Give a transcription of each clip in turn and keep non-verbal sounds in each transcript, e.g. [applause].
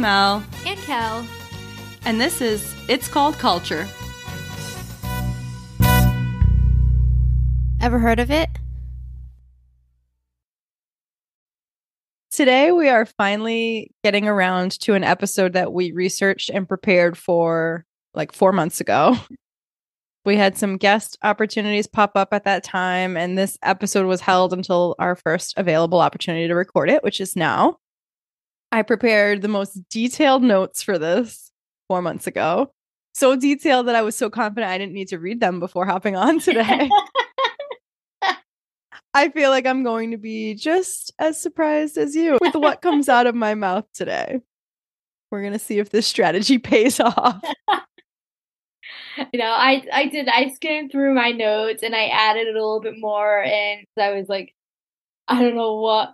Mel. And Kel. And this is It's Called Culture. Ever heard of it? Today, we are finally getting around to an episode that we researched and prepared for like four months ago. [laughs] We had some guest opportunities pop up at that time, and this episode was held until our first available opportunity to record it, which is now. I prepared the most detailed notes for this four months ago. So detailed that I was so confident I didn't need to read them before hopping on [laughs] today. I feel like I'm going to be just as surprised as you with what comes out of my mouth today. We're going to see if this strategy [laughs] pays off. you know, I I did I skimmed through my notes and I added a little bit more and I was like I don't know what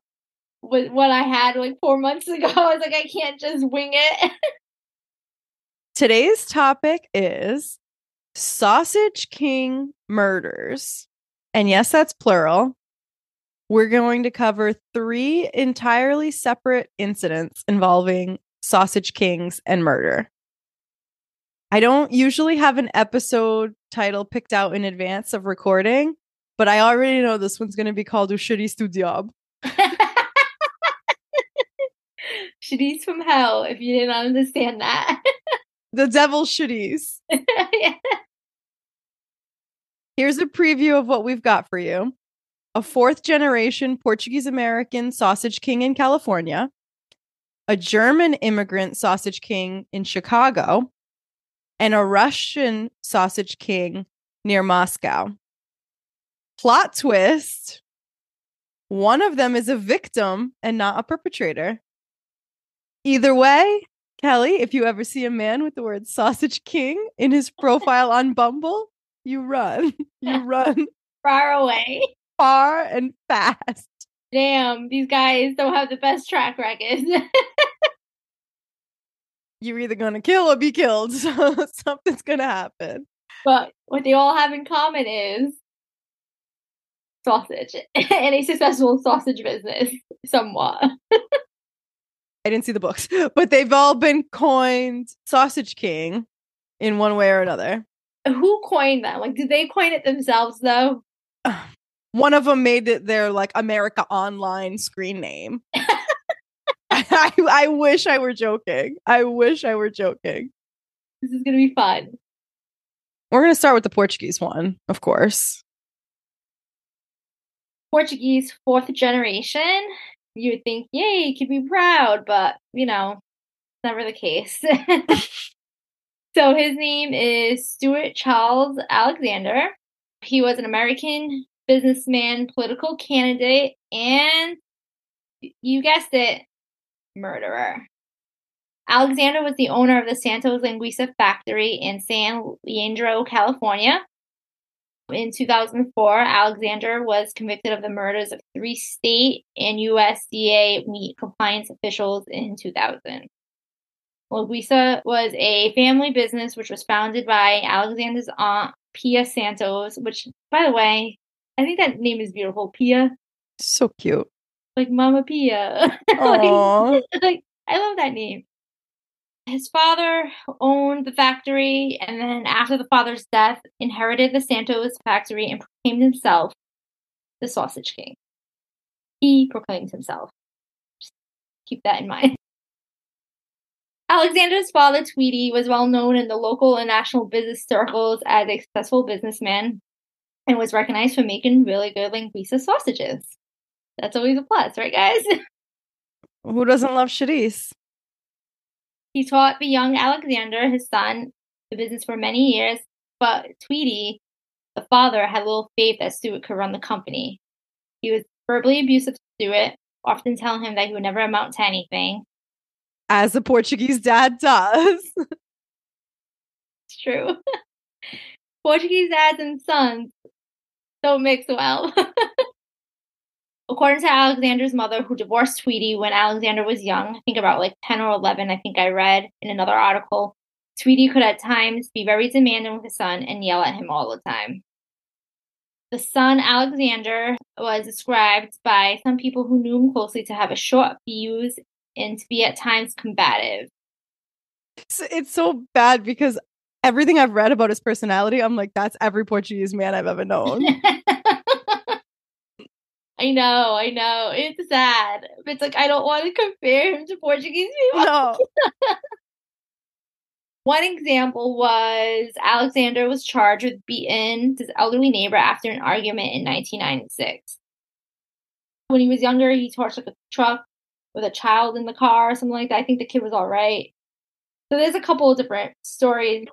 what what I had like 4 months [laughs] ago. I was like I can't just wing it. Today's topic is Sausage King murders. And yes, that's plural. We're going to cover three entirely separate incidents involving Sausage Kings and murder. I don't usually have an episode title picked out in advance of recording, but I already know this one's going to be called Chouriços do Diabo. [laughs] Chouriços from hell, if you didn't understand that. [laughs] the devil chouriços. [laughs] yeah. Here's a preview of what we've got for you a fourth generation Portuguese American sausage king in California, a German immigrant sausage king in Chicago, and a Russian sausage king near Moscow. Plot twist one of them is a victim and not a perpetrator. Either way, Kelly, if you ever see a man with the word sausage king in his profile on Bumble, you run. [laughs] You run far away, far and fast. Damn, these guys don't have the best track record. [laughs] you're either going to kill or be killed. [laughs] So something's going to happen. But what they all have in common is sausage and a successful sausage business, somewhat. I didn't see the books, [laughs] but they've all been coined Sausage King in one way or another. Who coined them? Like, did they coin it themselves, though? [sighs] One of them made it their like America Online screen name. [laughs] [laughs] I, I wish I were joking. I wish I were joking. This is gonna be fun. We're gonna start with the Portuguese one, of course. Portuguese fourth generation. You would think, yay, could be proud, but you know, never the case. [laughs] so his name is Stuart Charles Alexander. He was an American businessman, political candidate, and you guessed it, murderer. Alexander was the owner of the Santos Linguiça factory in San Leandro, California. In 2004, Alexander was convicted of the murders of three state and USDA meat compliance officials in 2000. Linguiça was a family business which was founded by Alexander's aunt, Pia Santos, which, by the way, I think that name is beautiful. Pia. So cute like Mama Pia. [laughs] like, [laughs] like, I love that name. His father owned the factory, and then after the father's death, inherited the Santos factory and proclaimed himself the Sausage King. He proclaimed himself. Just keep that in mind. [laughs] Alexander's father, Tweety, was well known in the local and national business circles as a successful businessman and was recognized for making really good linguiça sausages. That's always a plus, right, guys? [laughs] Who doesn't love chouriço? He taught the young Alexander, his son, the business for many years, but Tweety, the father, had little faith that Stuart could run the company. He was verbally abusive to Stuart, often telling him that he would never amount to anything. As a Portuguese dad does. [laughs] it's true. [laughs] Portuguese dads and sons don't mix well. [laughs] According to Alexander's mother, who divorced Tweety when Alexander was young, I think about like 10 or 11, I think I read in another article, Tweety could at times be very demanding with his son and yell at him all the time. The son, Alexander, was described by some people who knew him closely to have a short fuse and to be at times combative. it's, it's so bad because everything I've read about his personality, I'm like, that's every Portuguese man I've ever known. [laughs] I know, I know. It's sad. It's like I don't want to compare him to Portuguese people. no. [laughs] One example was Alexander was charged with beating his elderly neighbor after an argument in 1996. When he was younger, he torched like a truck with a child in the car or something like that. I think the kid was all right. So there's a couple of different stories.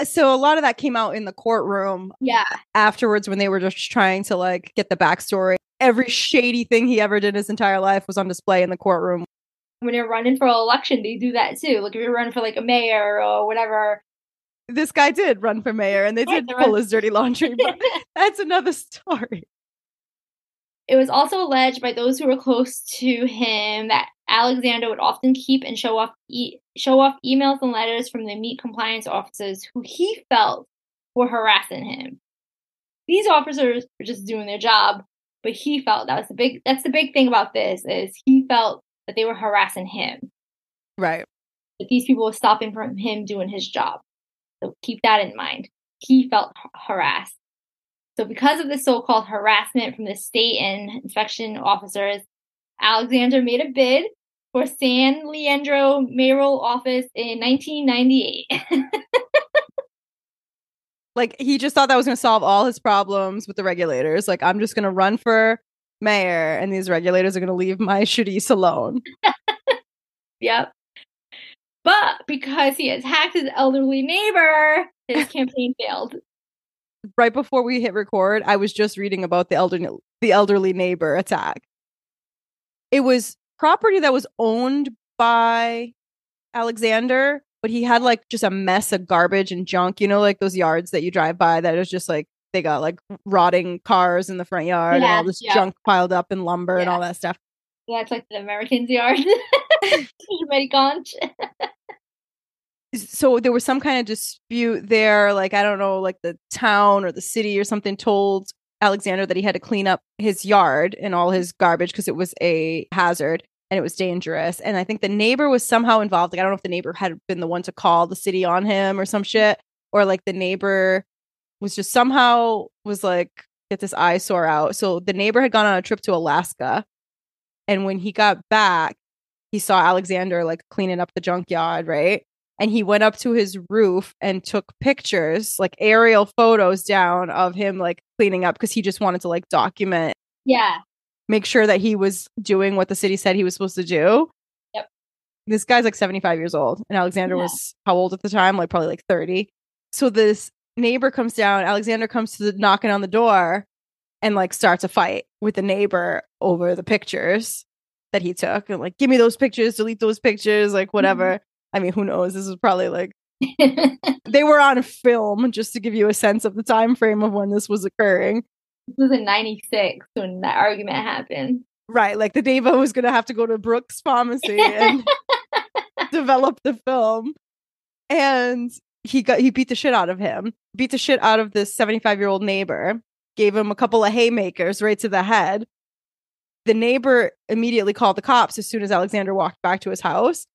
Uh, so a lot of that came out in the courtroom Yeah. afterwards when they were just trying to like get the backstory. Every shady thing he ever did his entire life was on display in the courtroom. When you're running for an election, they do that too. Like if you're running for like a mayor or whatever. This guy did run for mayor and they did pull run- his dirty laundry, but [laughs] [laughs] that's another story. It was also alleged by those who were close to him that Alexander would often keep and show off e- show off emails and letters from the meat compliance officers who he felt were harassing him. These officers were just doing their job, but he felt that was the big that's the big thing about this is he felt that they were harassing him. Right. That these people were stopping from him doing his job. So keep that in mind. He felt harassed. So, because of the so called harassment from the state and inspection officers, Alexander made a bid for San Leandro mayoral office in 1998. [laughs] Like he just thought that was going to solve all his problems with the regulators. Like I'm just going to run for mayor and these regulators are going to leave my chouriços alone. [laughs] yep. But because he attacked his elderly neighbor, his [laughs] campaign failed. Right before we hit record, I was just reading about the elderly the elderly neighbor attack. It was property that was owned by Alexander, but he had like just a mess of garbage and junk, you know, like those yards that you drive by that is just like they got like rotting cars in the front yard and all this yeah. junk piled up in lumber and all that stuff. That's like the Americans' yard. [laughs] So there was some kind of dispute there like i don't know like the town or the city or something told alexander that he had to clean up his yard and all his garbage because it was a hazard and it was dangerous and i think the neighbor was somehow involved like i don't know if the neighbor had been the one to call the city on him or some shit or like the neighbor was just somehow was like get this eyesore out so the neighbor had gone on a trip to alaska and when he got back he saw alexander like cleaning up the junkyard right and he went up to his roof and took pictures like aerial photos down of him like cleaning up because he just wanted to like document yeah. Make sure that he was doing what the city said he was supposed to do. Yep. this guy's like 75 years old and alexander Yeah. was how old at the time? Like probably like 30 so this neighbor comes down alexander comes to the knocking on the door and like starts a fight with the neighbor over the pictures that he took and like give me those pictures delete those pictures like whatever. Mm-hmm. I mean who knows? This was probably like [laughs] they were on film just to give you a sense of the time frame of when this was occurring This was in 96 when that argument happened. right like the neighbor was gonna have to go to brooks pharmacy and [laughs] develop the film. And he got he beat the shit out of him beat the shit out of this 75 year old neighbor gave him a couple of haymakers right to the head. The neighbor immediately called the cops as soon as alexander walked back to his house.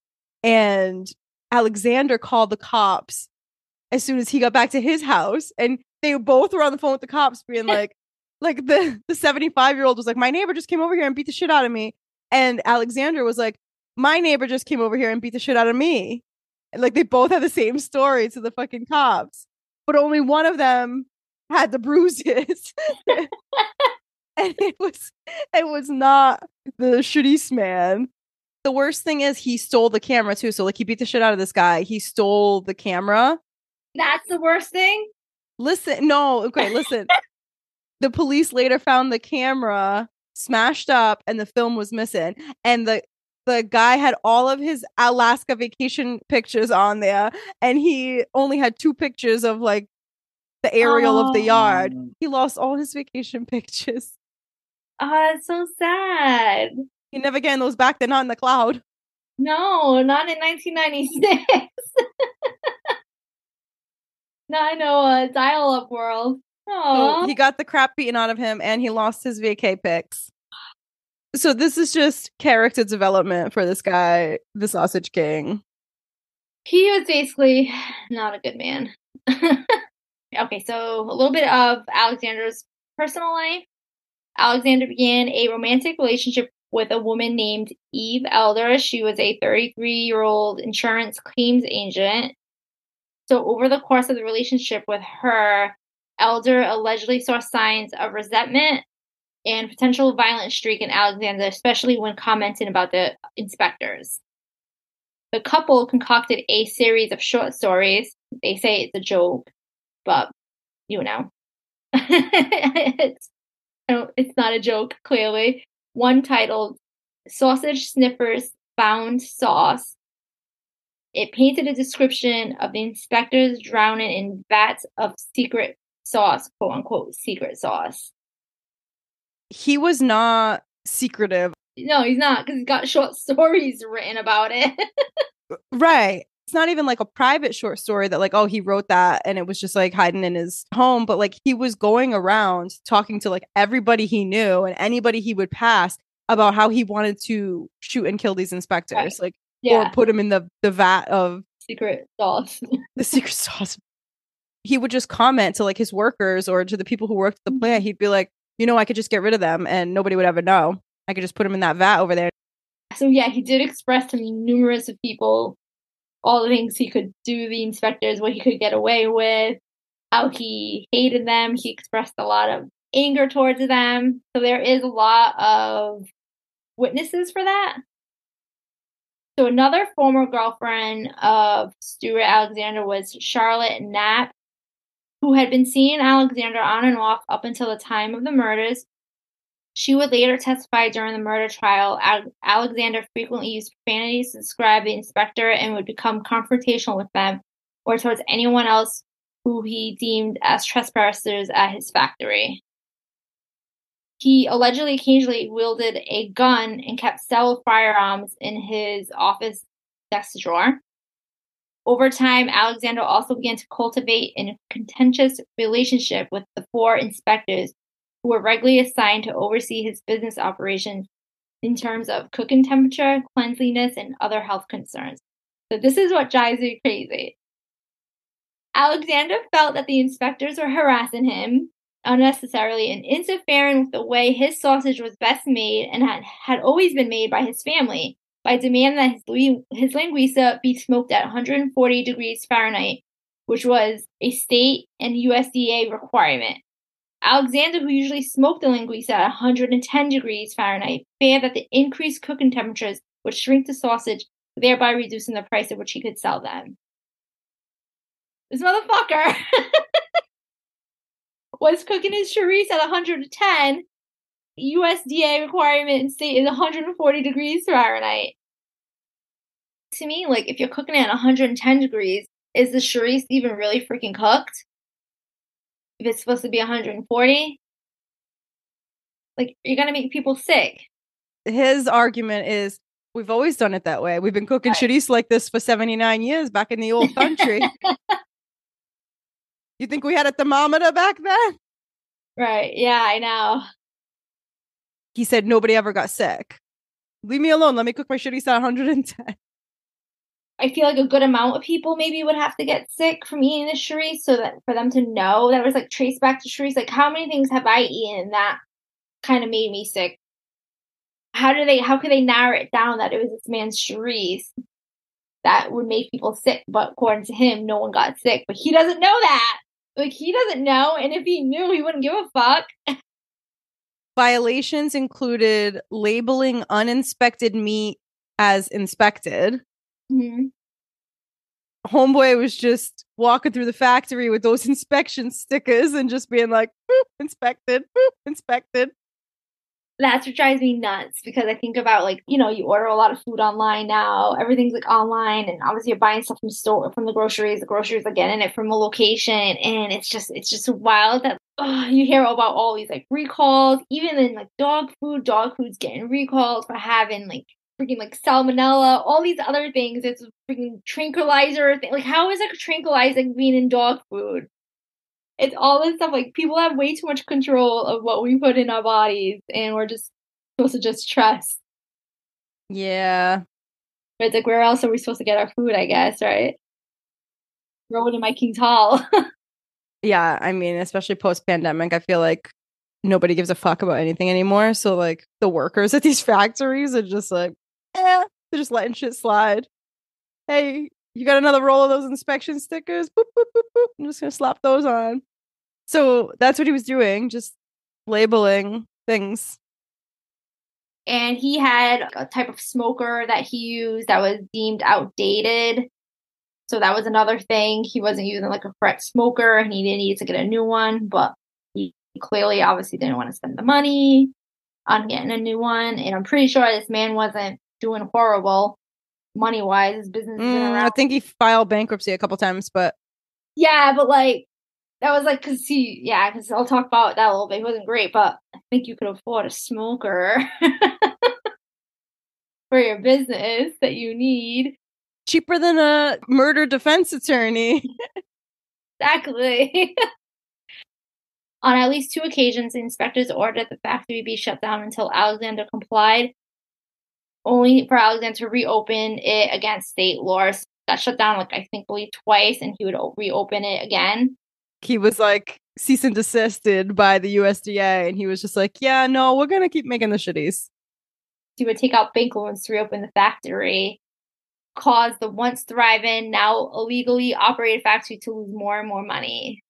And alexander called the cops as soon as he got back to his house. And they both were on the phone with the cops being [laughs] like like the [laughs] the 75 year old was like my neighbor just came over here and beat the shit out of me. And alexander was like my neighbor just came over here and beat the shit out of me. And, like they both had the same story to the fucking cops but only one of them had the bruises. [laughs] And it was it was not the shitty man. The worst thing is he stole the camera too so like he beat the shit out of this guy. He stole the camera. That's the worst thing. Listen, no, okay, listen. The police later found the camera smashed up and the film was missing. And the the guy had all of his Alaska vacation pictures on there and he only had two pictures of like the aerial of the yard. Oh. He lost all his vacation [laughs] pictures. Oh, it's so sad. He never getting those back. They're not in the cloud. No, not in 1996. [laughs] not in a dial-up world. So Oh, he got the crap beaten out of him and he lost his vacay picks. So this is just character development for this guy, the Sausage King. he was basically not a good man. [laughs] okay, so a little bit of Alexander's personal life. Alexander began a romantic relationship with a woman named Eve Elder. She was a 33 year old insurance claims agent. So, over the course of the relationship with her, Elder allegedly saw signs of resentment and potential violent streak in Alexander, especially when commenting about the inspectors. The couple concocted a series of short stories. They say it's a joke, but you know, [laughs] it's, it's not a joke, clearly. One titled Sausage Sniffers Found Sauce. It painted a description of the inspectors drowning in vats of secret sauce, quote unquote, secret sauce. He was not secretive. No, he's not because he's got short [laughs] stories written about it. [laughs] right. It's not even like a private short story that, like, oh, he wrote that and it was just like hiding in his home. But like, he was going around talking to like everybody he knew and anybody he would pass about how he wanted to shoot and kill these inspectors, right. like, yeah. or put him in the, the vat of secret sauce. [laughs] the secret sauce. He would just comment to like his workers or to the people who worked at the plant. Mm-hmm. He'd be like, you know, I could just get rid of them and nobody would ever know. I could just put them in that vat over there. So yeah, he did express to numerous of people all the things he could do the inspectors, what he could get away with, how he hated them. He expressed a lot of anger towards them. So there is a lot of witnesses for that. So another former girlfriend of Stuart Alexander was Charlotte Knapp, who had been seeing Alexander on and off up until the time of the murders. She would later testify during the murder trial. Alexander frequently used profanities to describe the inspector and would become confrontational with them or towards anyone else who he deemed as trespassers at his factory. He allegedly occasionally wielded a gun and kept several firearms in his office desk drawer. Over time, Alexander also began to cultivate a contentious relationship with the four inspectors who were regularly assigned to oversee his business operations in terms of cooking temperature, cleanliness, and other health concerns. So, this is what drives me crazy. Alexander felt that the inspectors were harassing him unnecessarily and interfering with the way his sausage was best made and had, had always been made by his family by demanding that his, his linguiça be smoked at 140 degrees Fahrenheit, which was a state and USDA requirement. Alexander, who usually smoked the linguiça at 110 degrees Fahrenheit, feared that the increased cooking temperatures would shrink the sausage, thereby reducing the price at which he could sell them. This motherfucker [laughs] was cooking his chorizo at 110. USDA requirement in state is 140 degrees Fahrenheit. To me, like if you're cooking it at 110 degrees, is the chorizo even really freaking cooked? If it's supposed to be 140, like you're gonna make people sick. His argument is we've always done it that way. We've been cooking right. like this for 79 years back in the old [laughs] country. You think we had a thermometer back then? Right. Yeah, I know. He said nobody ever got sick. Leave me alone. Let me cook my chouriço at 110. I feel like a good amount of people maybe would have to get sick from eating the chorizo so that for them to know that was like traced back to chorizo. Like how many things have I eaten that kind of made me sick? How do they how could they narrow it down that it was this man's chorizo that would make people sick? But according to him, no one got sick. But he doesn't know that. Like he doesn't know, and if he knew, he wouldn't give a fuck. [laughs] Violations included labeling uninspected meat as inspected. Mm-hmm. Homeboy was just walking through the factory with those [laughs] inspection stickers and just being like, inspected, inspected that's what drives me nuts because I think about like, you know, you order a lot of food online now. Everything's like online and obviously you're buying stuff from store from the groceries. The groceries are getting it from a location and it's just it's just wild that you hear about all these like recalls, even in like dog food, dog food's getting recalls for having like freaking like salmonella, all these other things. It's freaking tranquilizer thing. Like how is it tranquilizing being in dog food? It's all this stuff like people have way too much control of what we put in our bodies and we're just supposed to just trust yeah But it's like, where else are we supposed to get our food? I guess, right? It in my King's Hall. [laughs] Yeah, I mean, especially post pandemic, I feel like nobody gives a fuck about anything anymore. So like the workers at [laughs] these factories are just like, eh, they're just letting shit slide. Hey, you got another roll of those inspection stickers? Boop, boop, boop, boop. I'm just gonna slap those on. So that's what he was doing, just labeling things. and he had a type of smoker that he used that was deemed outdated. So that was another thing. He wasn't using like a correct smoker and he didn't need to get a new one, but he clearly obviously didn't want to spend the money on getting a new one. And I'm pretty sure this man wasn't doing horrible money wise. His business mm, around. I think he filed bankruptcy a couple times, but Yeah, but like that was like because he, yeah, because I'll talk about that a little bit. He wasn't great, but I think you could afford a smoker [laughs] for your business that you need. cheaper than a murder defense attorney. [laughs] Exactly. [laughs] On at least two occasions, the inspectors ordered the factory be shut down until Alexander complied, only for Alexander to reopen it against state laws got shut down, like I think, believe twice, and he would o- reopen it again. He was like cease and desisted by the USDA, and he was just like, "Yeah, no, we're gonna keep making the chouriços." he would take out bank loans to reopen the factory, cause the once thriving, now illegally operated factory to lose more and more money.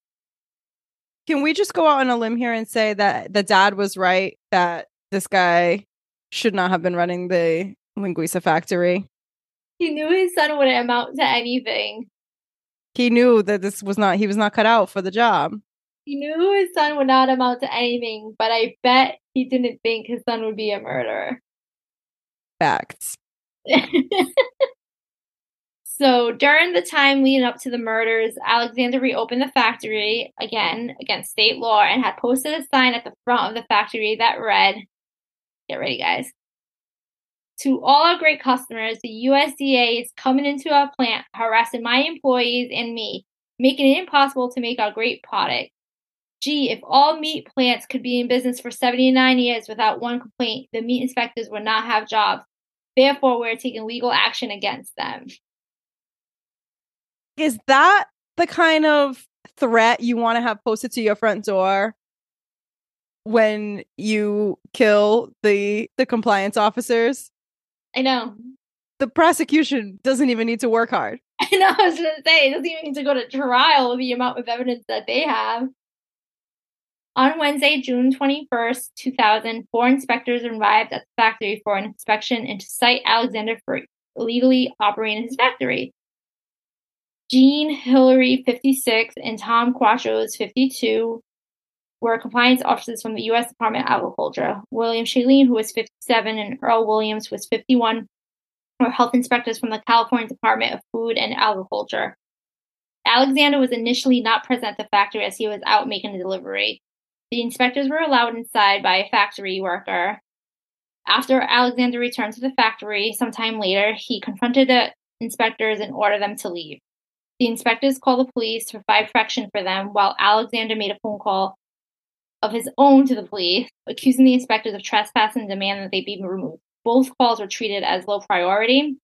Can we just go out on a limb here and say that the dad was right that this guy should not have been running the Linguiça factory? He knew his son wouldn't amount to anything. He knew that this was not he was not cut out for the job. He knew his son would not amount to anything, but I bet he didn't think his son would be a murderer. Facts. [laughs] so during the time leading up to the murders, Alexander reopened the factory again against state law and had posted a sign at the front of the factory that read, Get ready, guys. To all our great customers, the USDA is coming into our plant, harassing my employees and me, making it impossible to make our great product. Gee, if all meat plants could be in business for 79 years without one complaint, the meat inspectors would not have jobs. Therefore, we're taking legal action against them. Is that the kind of threat you want to have posted to your front door when you kill the the compliance officers? I know. The prosecution doesn't even need to work hard. [laughs] I know. I was going to say, it doesn't even need to go to trial with the amount of evidence that they have. On Wednesday, June 21st, 2000, four inspectors arrived at the factory for an inspection and to cite Alexander for illegally operating his factory. Jean Hillery, 56, and Tom Quadros, 52, were compliance officers from the U.S. Department of Agriculture. William Shaline, who was 57, and Earl Willis, who was 51, were health inspectors from the California Department of Food and Agriculture. Alexander was initially not present at the factory as he was out making a delivery. The inspectors were allowed inside by a factory worker. After Alexander returned to the factory sometime later, he confronted the inspectors and ordered them to leave. The inspectors called the police to provide protection for them, while Alexander made a phone call of his own to the police, accusing the inspectors of trespass and demanding that they be removed. Both calls were treated as low priority.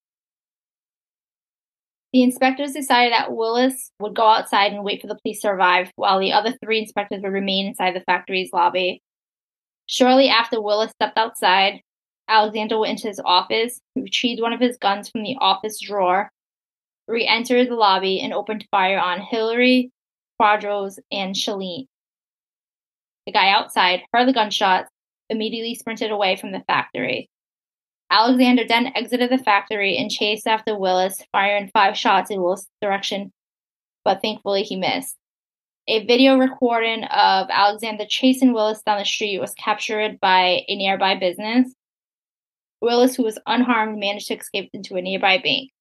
The inspectors decided that Willis would go outside and wait for the police to arrive, while the other three inspectors would remain inside the factory's lobby. Shortly after Willis stepped outside, Alexander went into his office, retrieved one of his guns from the office drawer, re entered the lobby, and opened fire on Hillery, Quadros, and Shaline. The guy outside heard the gunshots, immediately sprinted away from the factory. Alexander then exited the factory and chased after Willis, firing five shots in Willis' direction, but thankfully he missed. A video recording of Alexander chasing Willis down the street was captured by a nearby business. Willis, who was unharmed, managed to escape into a nearby bank.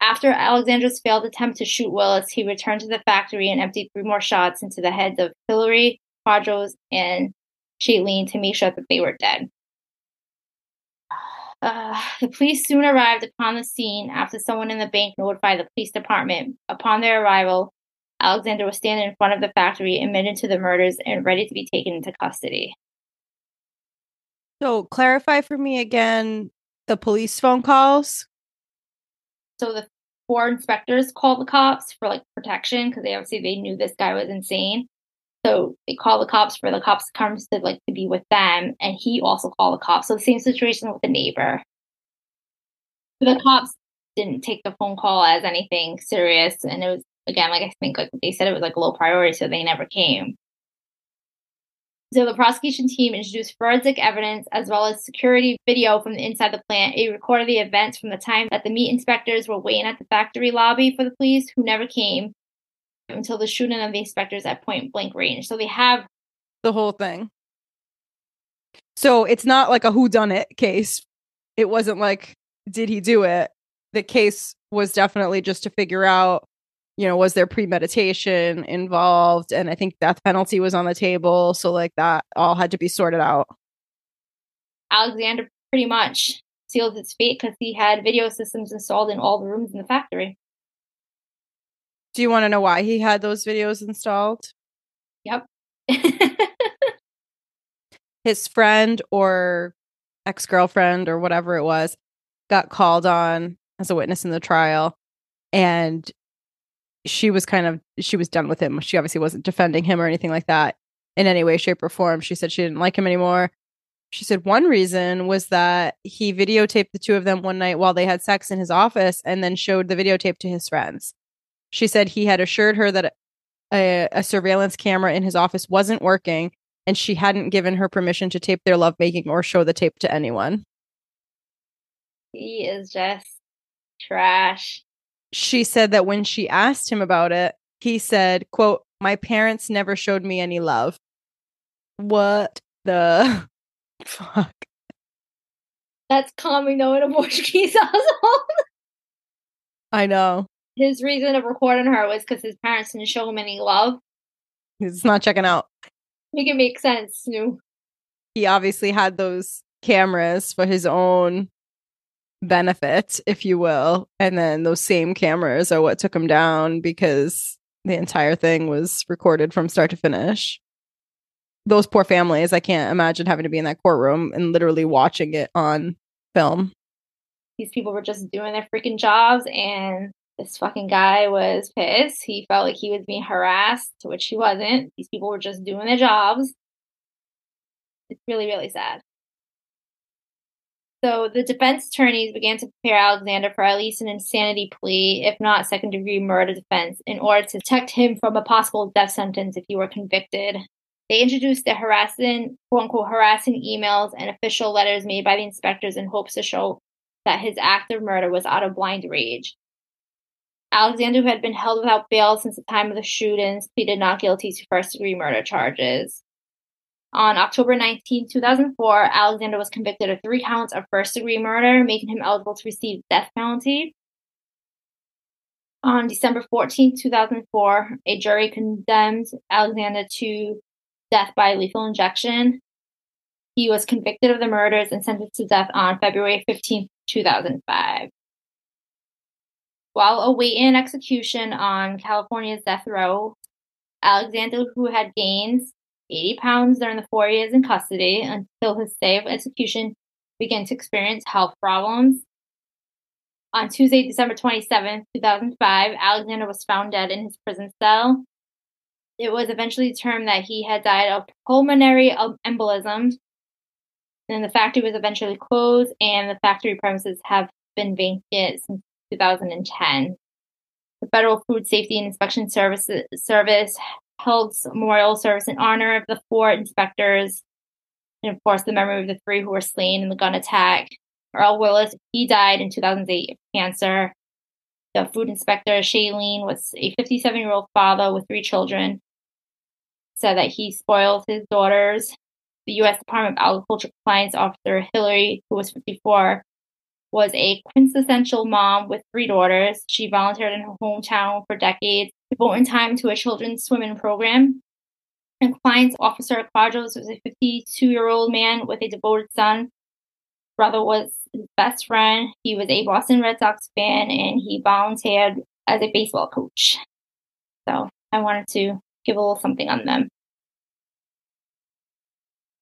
After Alexander's failed attempt to shoot Willis, he returned to the factory and emptied three more shots into the heads of Hillery, Quadros, and Shaline to make sure that they were dead. [sighs] Uh, the police soon arrived upon the scene after someone in the bank notified the police department. Upon their arrival, Alexander was standing in front of the factory, admitted to the murders, and ready to be taken into custody. So clarify for me again The police phone calls. So the four inspectors called the cops for like protection because they obviously they knew this guy was insane. So they called the cops for the cops to come to like to be with them, and he also called the cops. So the same situation with the neighbor. The cops didn't take the phone call as anything serious, and it was again like I think like they said it was like low priority, so they never came. So the prosecution team introduced forensic evidence as well as security video from the inside the plant. It recorded the events from the time that the meat inspectors were waiting at the factory lobby for the police, who never came, until the shooting of the inspectors at point blank range. So they have the whole thing. So it's not like a who done it case. It wasn't like did he do it? The case was definitely just to figure out, you know, was there premeditation involved? And I think death penalty was on the table. So like that all had to be sorted out. Alexander pretty much sealed his fate because he had video systems installed in all the rooms in the factory. Do you want to know why he had those videos installed? Yep. [laughs] His friend or ex girlfriend or whatever it was got called on as a witness in the trial. And she was kind of, she was done with him. She obviously wasn't defending him or anything like that in any way, shape, or form. She said she didn't like him anymore. She said one reason was that he videotaped the two of them one night while they had sex in his office and then showed the videotape to his friends. She said he had assured her that a, a, surveillance camera in his office wasn't working and she hadn't given her permission to tape their lovemaking or show the tape to anyone. He is just trash. She said that when she asked him about it, he said, quote, My parents never showed me any love. What the [laughs] fuck? That's calming though in a [laughs] Portuguese household. I know his reason of recording her was because his parents didn't show him any love. He's not checking out. Make it make sense, Snu. He obviously had those cameras for his own benefit, if you will. And then those same cameras are what took him down because the entire thing was recorded from start to finish. Those poor families, I can't imagine having to be in that courtroom and literally watching it on film. These people were just doing their freaking jobs and this fucking guy was pissed. He felt like he was being harassed, which he wasn't. These people were just doing their jobs. It's really, really sad. So the defense attorneys began to prepare Alexander for at least an insanity plea, if not second degree murder defense, in order to protect him from a possible death sentence if he were convicted. They introduced the harassing, quote unquote, harassing emails and official letters made by the inspectors in hopes to show that his act of murder was out of blind rage. Alexander, who had been held without bail since the time of the shootings, pleaded not guilty to first degree murder charges. On October 19, 2004, Alexander was convicted of three counts of first degree murder, making him eligible to receive death penalty. On December 14, 2004, a jury condemned Alexander to death by lethal injection. He was convicted of the murders and sentenced to death on February 15, 2005. While awaiting execution on California's death row, Alexander, who had gained 80 pounds during the four years in custody until his day of execution, began to experience health problems. On Tuesday, December 27, 2005, Alexander was found dead in his prison cell. It was eventually determined that he had died of pulmonary embolism, and the factory was eventually closed, and the factory premises have been vacant since 2010. The Federal Food Safety and Inspection Service, Service held memorial service in honor of the four inspectors and, of course, the memory of the three who were slain in the gun attack. Earl Willis, he died in 2008 of cancer. The food inspector, Shaline, was a 57 year old father with three children. Said that he spoiled his daughters. The U.S. Department of Agriculture Compliance Officer Hillery, who was 54, was a quintessential mom with three daughters. She volunteered in her hometown for decades, devoting time to a children's swimming program. And compliance officer Quadros was a 52 year old man with a devoted son. Brother was his best friend. He was a Boston Red Sox fan and he volunteered as a baseball coach. So I wanted to give a little something on them.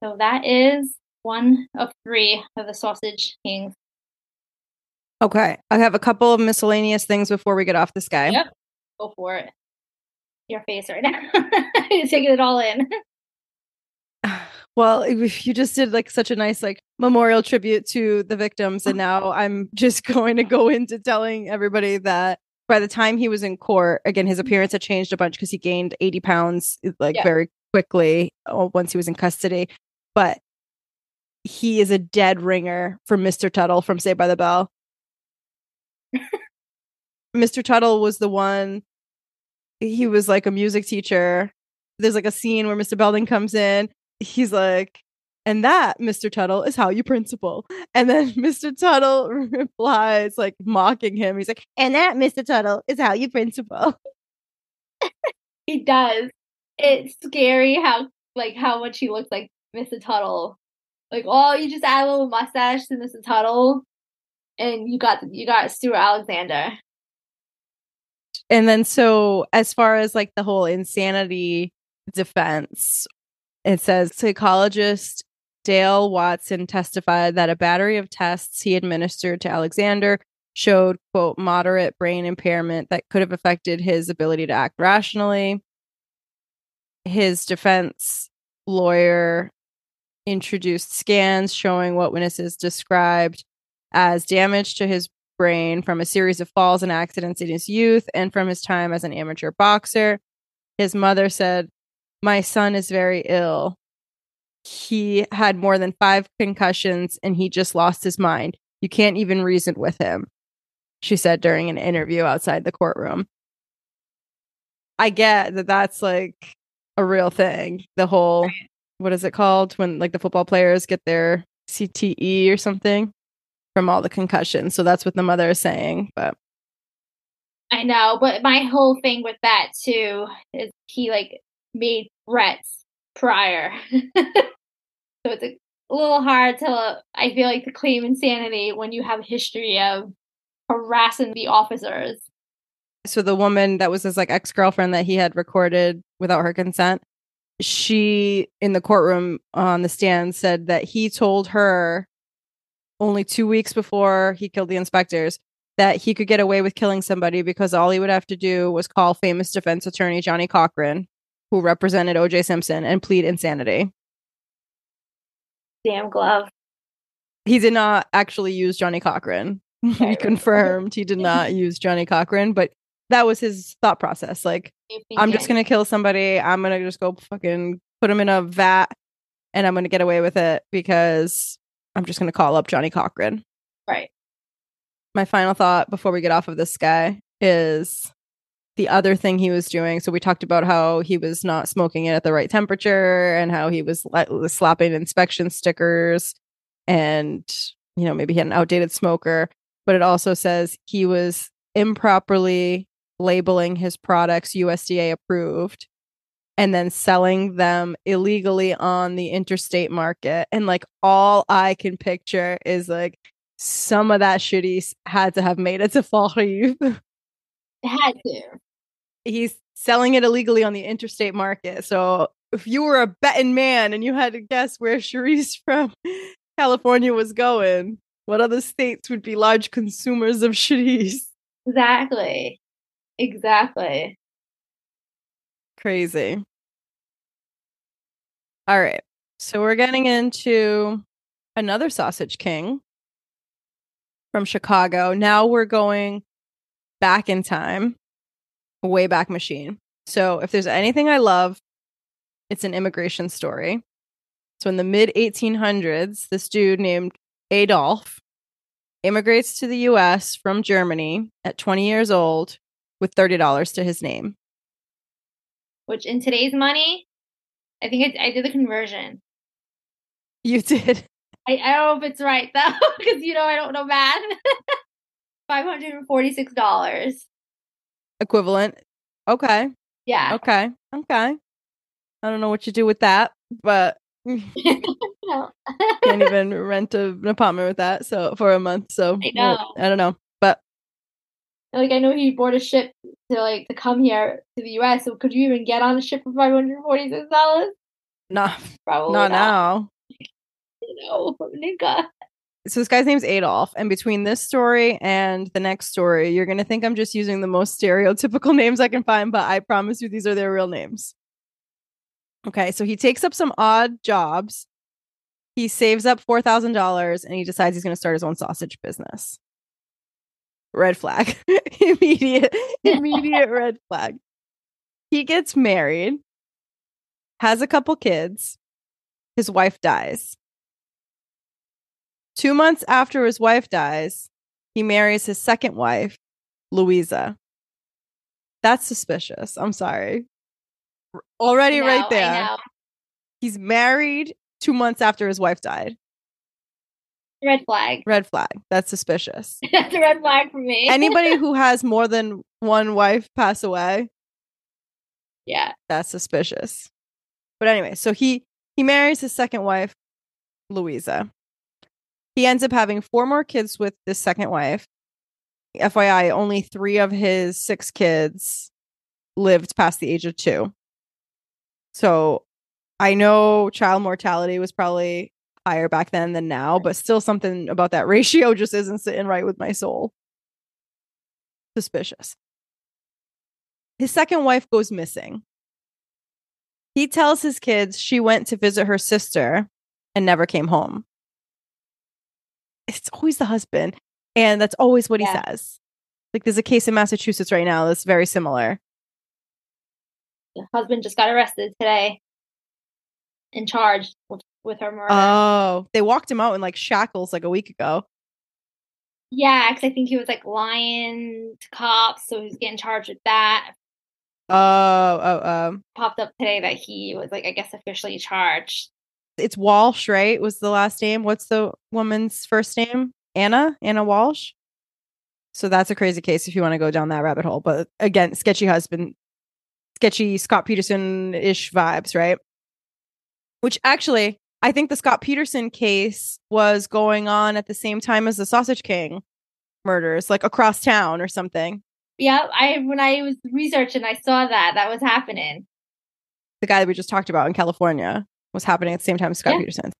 So that is one of three of the Sausage Kings Okay. I have a couple of miscellaneous things before we get off this guy. Yep. Go for it. Your face right now. [laughs] You're taking it all in. [laughs] Well, you just did like such a nice like memorial tribute to the victims, and [laughs] now I'm just going to go into telling everybody that by the time he was in court, again, his appearance had changed a bunch because he gained 80 pounds like Yeah. very quickly uh, once he was in custody. But he is a dead ringer for Mr. Tuttle from Saved by the Bell. Mr. Tuttle was the one, he was like a music teacher. There's like a scene where Mr. Belding comes in. He's like, and that, Mr. Tuttle, is how you principal. And then [laughs] Mr. Tuttle replies, like mocking him. He's like, and that, Mr. Tuttle, is how you principal. [laughs] He does. It's scary how like how much he looks like Mr. Tuttle. Like, oh, you just add a little mustache to Mr. Tuttle, and you got you got Stuart Alexander. And then, so as far as like the whole insanity defense, it says psychologist Dale Watson testified that a battery of tests he administered to Alexander showed, quote, moderate brain impairment that could have affected his ability to act rationally. His defense lawyer introduced scans showing what witnesses described as damage to his brain from a series of falls and accidents in his youth and from his time as an amateur boxer. His mother said, My son is very ill. He had more than five concussions and he just lost his mind. You can't even reason with him, she said during an interview outside the courtroom. I get that that's like a real thing. The whole, what is it called when like the football players get their CTE or something from all the concussions. So that's what the mother is saying. But I know, but my whole thing with that too is he like made threats prior, [laughs] so it's a, little hard to I feel like to claim insanity when you have a history of harassing the officers. so the woman that was his like ex-girlfriend that he had recorded without her consent she in the courtroom on the stand said that he told her only two weeks before he killed the inspectors that he could get away with killing somebody because all he would have to do was call famous defense attorney johnny cochran who represented oj simpson and plead insanity Damn glove. he did not actually use johnny cochran [laughs] he confirmed he did not [laughs] use johnny cochran but that was his thought process like I'm just gonna kill somebody. I'm gonna just go fucking put him in a vat, and I'm gonna get away with it because I'm just gonna call up Johnny Cochran. right. My final thought before we get off of this guy is the other thing he was doing. So we talked about how he was not smoking it at the right temperature, and how he was slapping inspection stickers, and you know maybe he had an outdated smoker. But it also says he was improperly labeling his products USDA approved and then selling them illegally on the interstate market. And like all I can picture is like some of that shit he had to have made it to [laughs] Fall. Had to. He's selling it illegally on the interstate market. So if you were a betting man and you had to guess where chouriço [laughs] from California was going, what other states would be large consumers of chouriço? Exactly. Exactly. Crazy. All right. So we're getting into another sausage king from Chicago. Now we're going back in time, way back machine. So if there's anything I love, it's an immigration story. So in the mid 1800s, this dude named Adolf immigrates to the US from Germany at 20 years old with $30 to his name. Which in today's money, I think I, I did the conversion. You did. I, I don't know if it's right [laughs] though, because you know I don't know math. [laughs] Five hundred and forty-six dollars. Equivalent. Okay. Yeah. Okay. Okay. I don't know what you do with that, but [laughs] can't even rent a, an apartment with that. So for a month. So I well. I don't know. Like I know he bought a ship to like to come here to the U.S. So could you even get on a ship for five hundred forty-six dollars? not Probably not not. now. No, nigga. So this guy's name's Adolf. And between this story and the next story, you're going to think I'm just using the most stereotypical [laughs] names I can find, but I promise you these are their real names. Okay. So he takes up some odd jobs. He saves up $4,000 and he decides he's going to start his own sausage business. Red flag. [laughs] immediate, [laughs] immediate red flag. He gets married, has a couple kids. His wife dies. Two months after his wife dies, he marries his second wife, Louisa. That's suspicious. I'm sorry. Already, know, right there. He's married two months after his wife died. Red flag. Red flag. That's suspicious. [laughs] That's a red flag for me. [laughs] Anybody who has more than one wife pass away, yeah. that's suspicious. But anyway, so he he marries his second wife, Louisa. He ends up having four more kids with this second wife. FYI, only three of his six kids lived past the age of two. So I know child mortality was probably higher back then than now, but still something about that ratio [laughs] just isn't sitting right with my soul. Suspicious. His second wife goes missing. He tells his kids she went to visit her sister and never came home. It's always the husband. And that's always what he says. Like there's a case in Massachusetts right now that's very similar. The husband just got arrested today and charged with, with her murder. Oh, they walked him out in like shackles like a week ago. yeah, because I think he was like lying to cops, so he's getting charged with that. Oh, oh, um, Popped up today that he was like, I guess, officially charged. it's Walsh, right? Was the last name? What's the woman's first name? Anna? Anna Walsh? So that's a crazy case if you want to go down that rabbit hole. But again, sketchy husband, sketchy Scott Peterson ish vibes, right? Which actually, I think the Scott Peterson case was going on at the same time as the Sausage King murders, like across town or something. Yeah, I when I was researching, I saw that that was happening. the guy that we just talked about in California was happening at the same time as Scott Yeah. Peterson.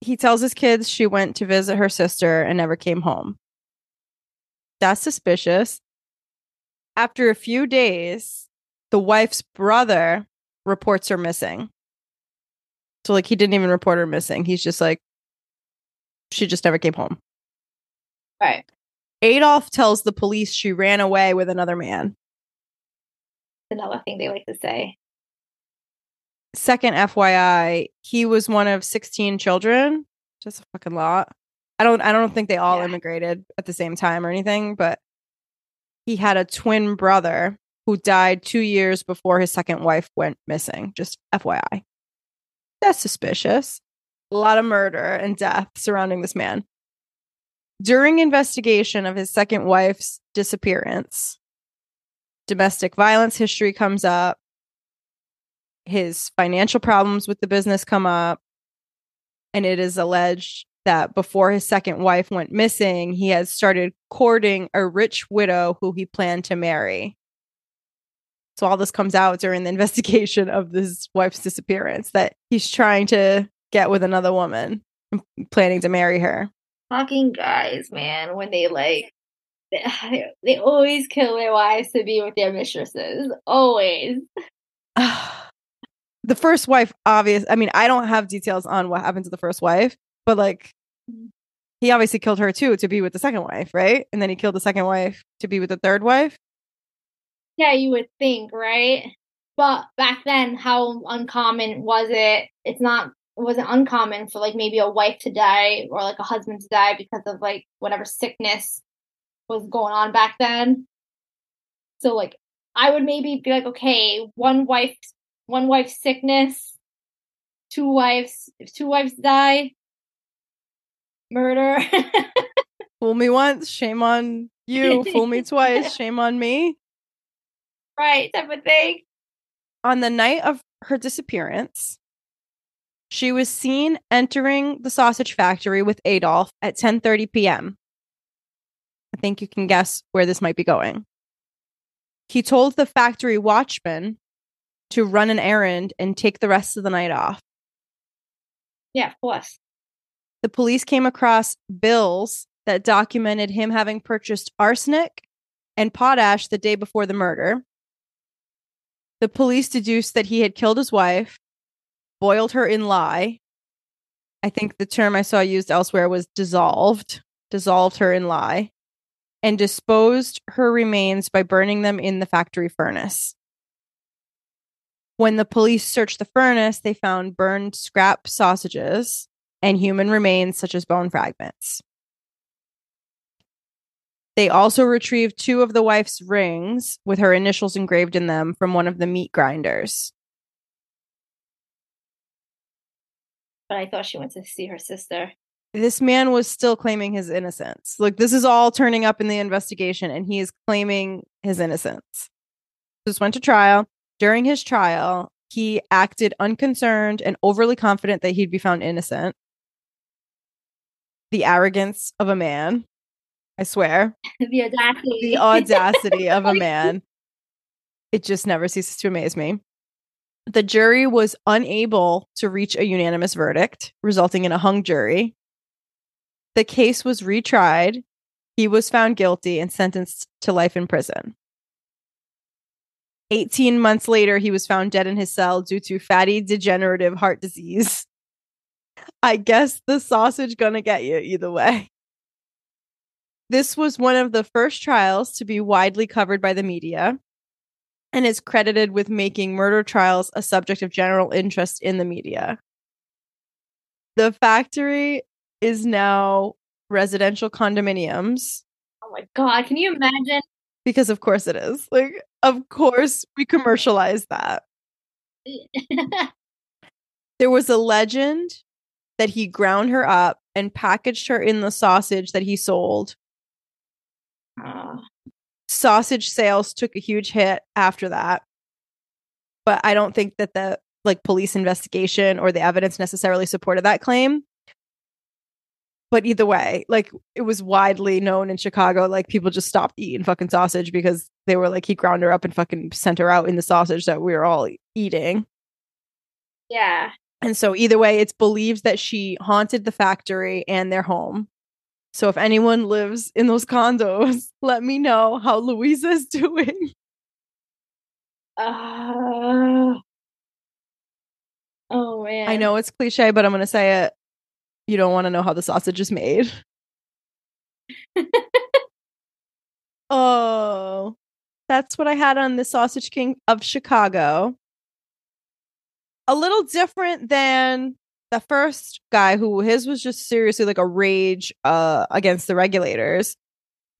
He tells his kids she went to visit her sister and never came home. That's suspicious. After a few days, the wife's brother reports her missing. So, like, he didn't even report her missing. He's just like, she just never came home. Right. Adolf tells the police she ran away with another man. Another thing they like to say. second FYI, he was one of 16 children. Just a fucking lot. I don't I don't think they all Yeah. immigrated at the same time or anything, but he had a twin brother who died 2 years before his second wife went missing. Just FYI. That's suspicious. A lot of murder and death surrounding this man. During investigation of his second wife's disappearance, domestic violence history comes up his financial problems with the business come up and it is alleged that before his second wife went missing he had started courting a rich widow who he planned to marry so all this comes out during the [laughs] investigation of this wife's disappearance that he's trying to get with another woman and planning to marry her Fucking guys, man, when they like, they, [sighs] they always kill their wives to be with their mistresses. Always. [sighs] the first wife obvious i mean i don't have details on what happened to the first wife but like he obviously killed her too to be with the second wife right and then he killed the second wife to be with the third wife Yeah, you would think, right? But back then, how uncommon was it? It's not. It wasn't uncommon for like maybe a wife to die or like a husband to die because of like whatever sickness was going on back then. So like, I would maybe be like, okay, one wife, one wife's sickness, two wives. If two wives die, murder. [laughs] fool me once shame on you fool me [laughs] twice shame on me right, type of thing. on the night of her disappearance she was seen entering the sausage factory with adolf at 10:30 p.m. i think you can guess where this might be going he told the factory watchman to run an errand and take the rest of the night off Yeah, of course. the police came across bills that documented him having purchased arsenic and potash the day before the murder. The police deduced that he had killed his wife, boiled her in lye. I think the term I saw used elsewhere was dissolved, dissolved her in lye, and disposed her remains by burning them in the factory furnace. When the police searched the furnace, they found burned scrap sausages and human remains such as bone fragments. They also retrieved two of the wife's rings with her initials engraved in them from one of the meat grinders. But I thought she went to see her sister. This man was still claiming his innocence. Like, this is all turning up in the investigation, and he is claiming his innocence. This went to trial. During his trial, he acted unconcerned and overly confident that he'd be found innocent. The arrogance of a man. I swear. [laughs] the audacity. The audacity of a man. It just never ceases to amaze me. The jury was unable to reach a unanimous verdict, resulting in a hung jury. The case was retried. He was found guilty and sentenced to life in prison. 18 months later, he was found dead in his cell due to fatty degenerative heart disease. [laughs] I guess the sausage gonna get you either way. This was one of the first trials to be widely covered by the media and is credited with making murder trials a subject of general interest in the media. The factory is now residential condominiums. Oh my god, can you imagine? Because of course it is. Like, of course we commercialize that. [laughs] there was a legend that he ground her up and packaged her in the sausage that he sold uh, sausage sales took a huge hit after that. But I don't think that the like police investigation or the evidence necessarily supported that claim. But either way, like it was widely known in Chicago, like people just stopped eating fucking sausage because they were like he ground her up and fucking sent her out in the sausage that we were all eating. Yeah. And so either way, it's believed that she haunted the factory and their home. So if anyone lives in those condos, [laughs] let me know how Louisa's doing. Uh, oh man. I know it's cliche, but I'm going to say it. You don't want to know how the sausage is made. [laughs] oh, that's what I had on the Sausage King of Chicago. A little different than the first guy who his was just seriously like a rage uh against the regulators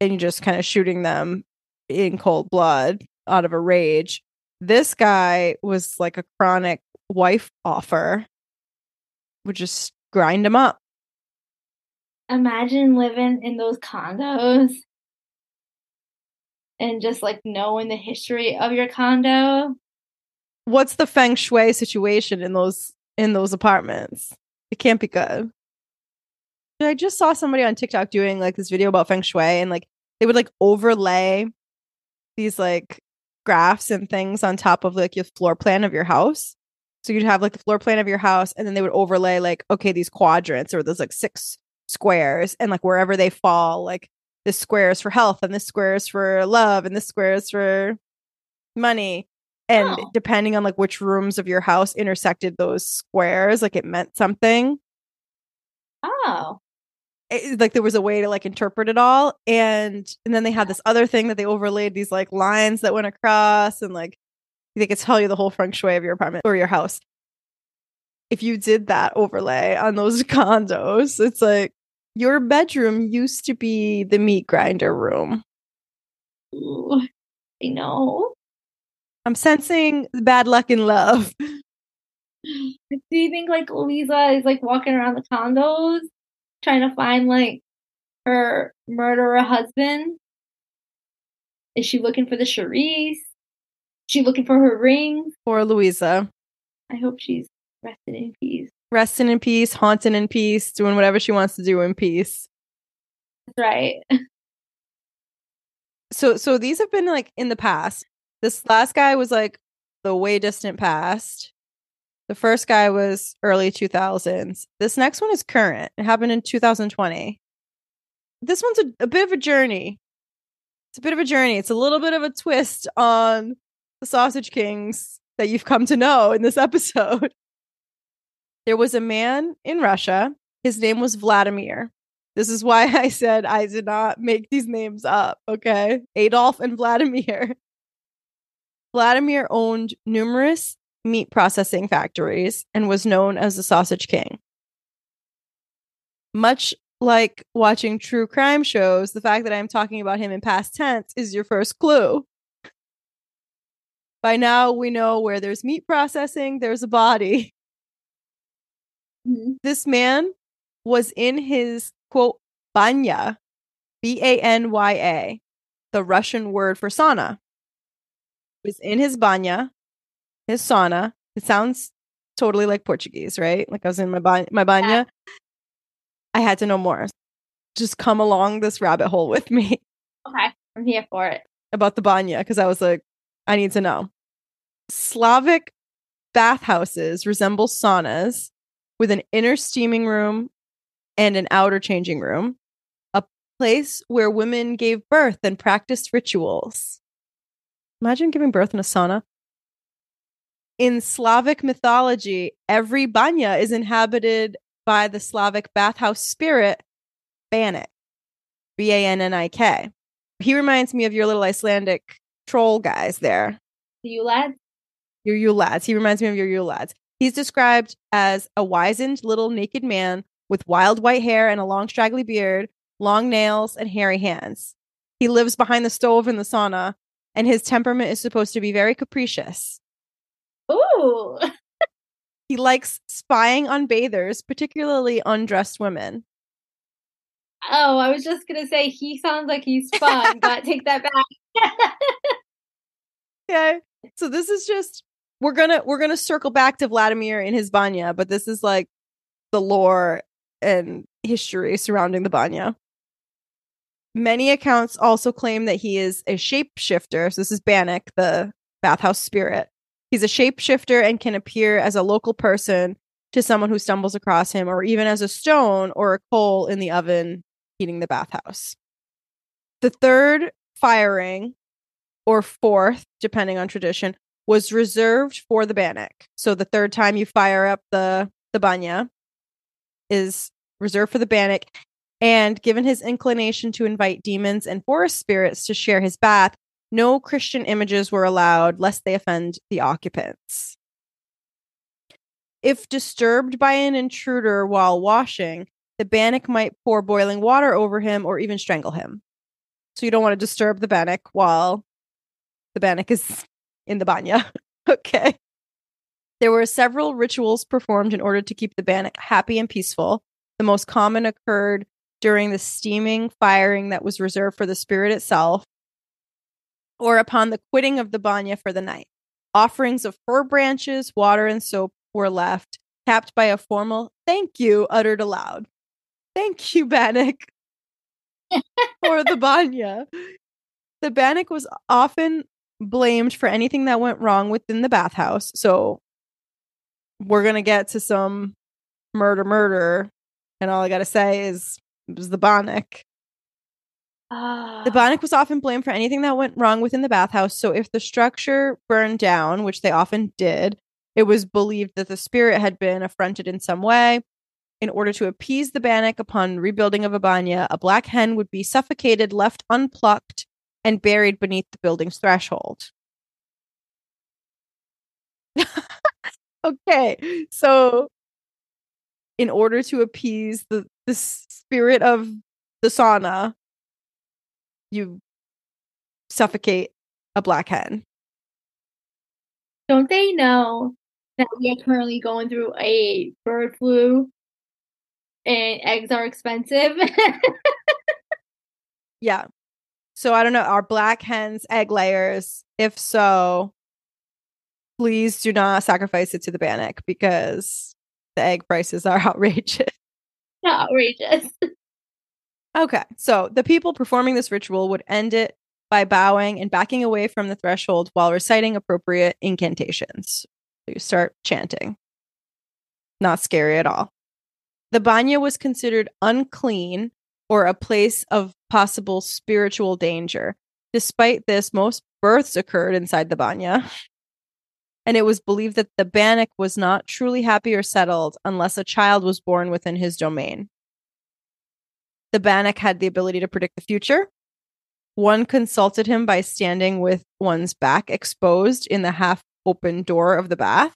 and just kind of shooting them in cold blood out of a rage. This guy was like a chronic wife offer. Would just grind him up. Imagine living in those condos and just like knowing the history of your condo. What's the feng shui situation in those in those apartments. It can't be good. I just saw somebody on TikTok doing like this video about feng shui and like they would like overlay these like graphs and things on top of like your floor plan of your house. So you'd have like the floor plan of your house and then they would overlay like okay these quadrants or those like six squares and like wherever they fall like this square is for health and this square is for love and this square is for money and oh. depending on like which rooms of your house intersected those squares like it meant something. Oh. It, like there was a way to like interpret it all and and then they had this other thing that they overlaid these like lines that went across and like they could tell you the whole feng shui of your apartment or your house. If you did that overlay on those [laughs] condos it's like your bedroom used to be the meat grinder room. Ooh, i know I'm sensing bad luck in love. [laughs] Do you think like Louisa is like walking around the condos trying to find like her murderer husband? Is she looking for the chouriço? she looking for her ring? Or Louisa. I hope she's resting in peace. Resting in peace, haunting in peace, doing whatever she wants to do in peace. That's right. [laughs] So so these have been like in the past. This last guy was like the way distant past. The first guy was early 2000s. This next one is current. It happened in 2020. This one's a, a bit of a journey. It's a bit of a journey. It's a little bit of a twist on the Sausage Kings that you've come to know in this [laughs] episode. There was a man in Russia. His name was Vladimir. This is why [laughs] I said I did not make these names up. Okay. Adolf and Vladimir. Vladimir owned numerous meat processing factories and was known as the Sausage King. Much like watching true crime shows, the fact that I'm talking about him in past tense is your first clue. By now, we know where there's meat processing, there's a body. Mm-hmm. This man was in his quote, banya, B A N Y A, the Russian word for sauna. Was in his banya, his sauna. It sounds totally like Portuguese, right? Like I was in my ba- my banya. Yeah. I had to know more. Just come along this rabbit hole with me [laughs] Okay, I'm here for it. about the banya because I was like, I need to know. Slavic bathhouses resemble saunas with an inner steaming room and an outer changing room, a place where women gave birth and practiced rituals. Imagine giving birth in a sauna. In Slavic mythology, every banya is inhabited by the Slavic bathhouse spirit, Bannik, B A N N I K. He reminds me of your little Icelandic troll guys there. Do you lads? Your Yule lads. He reminds me of your Yule lads. He's described as a wizened little naked man with wild white hair and a long straggly beard, long nails, and hairy hands. He lives behind the stove in the sauna, and his temperament is supposed to be very capricious. Ooh, [laughs] He likes spying on bathers, particularly undressed women. oh, I was just gonna say he sounds like he's fun, but take that back. [laughs] [laughs] Okay. So this is just we're gonna we're gonna circle back to Vladimir in his banya, but this is like the lore and history surrounding the banya. Many accounts also claim that he is a shapeshifter. So this is Bannik, the bathhouse spirit. He's a shapeshifter and can appear as a local person to someone who stumbles across him, or even as a stone or a coal in the oven heating the bathhouse. The third firing, or fourth, depending on tradition, was reserved for the Bannik. So the third time you fire up the the banya is reserved for the Bannik. And given his inclination to invite demons and forest spirits to share his bath, no Christian images were allowed lest they offend the occupants. If disturbed by an intruder while washing, the Bannik might pour boiling water over him or even strangle him. So you don't want to disturb the Bannik while the Bannik is [laughs] in the banya. [laughs] okay. There were several rituals performed in order to keep the Bannik happy and peaceful. The most common occurred during the steaming firing that was reserved for the spirit itself, or upon the quitting of the banya for the night. Offerings of fir branches, water, and soap were left, capped by a formal thank you uttered aloud. Thank you, Bannik, for the banya. The Bannik was often blamed for anything that went wrong within the bathhouse. So we're going to get to some murder, murder. And all I got to say is it was the Bannik. Ah, The Bannik was often blamed for anything that went wrong within the bathhouse. So if the structure burned down, which they often did, it was believed that the spirit had been affronted in some way. In order to appease the Bannik upon rebuilding of a banya, a black hen would be suffocated, left unplucked, and buried beneath the building's threshold. [laughs] okay, so in order to appease the the spirit of the sauna, you suffocate a black hen. don't they know that we are currently going through a bird flu and eggs are expensive? Yeah. So I don't know. Are black hens egg layers? If so, please do not sacrifice it to the Bannik because the egg prices are [laughs] outrageous. Outrageous. [laughs] Okay. So the people performing this ritual would end it by bowing and backing away from the threshold while reciting appropriate incantations. So you start chanting. Not scary at all. The banya was considered unclean or a place of possible spiritual danger. Despite this, most births occurred inside the banya. [laughs] And it was believed that the Bannik was not truly happy or settled unless a child was born within his domain. The Bannik had the ability to predict the future. One consulted him by standing with one's back exposed in the half open door of the bath.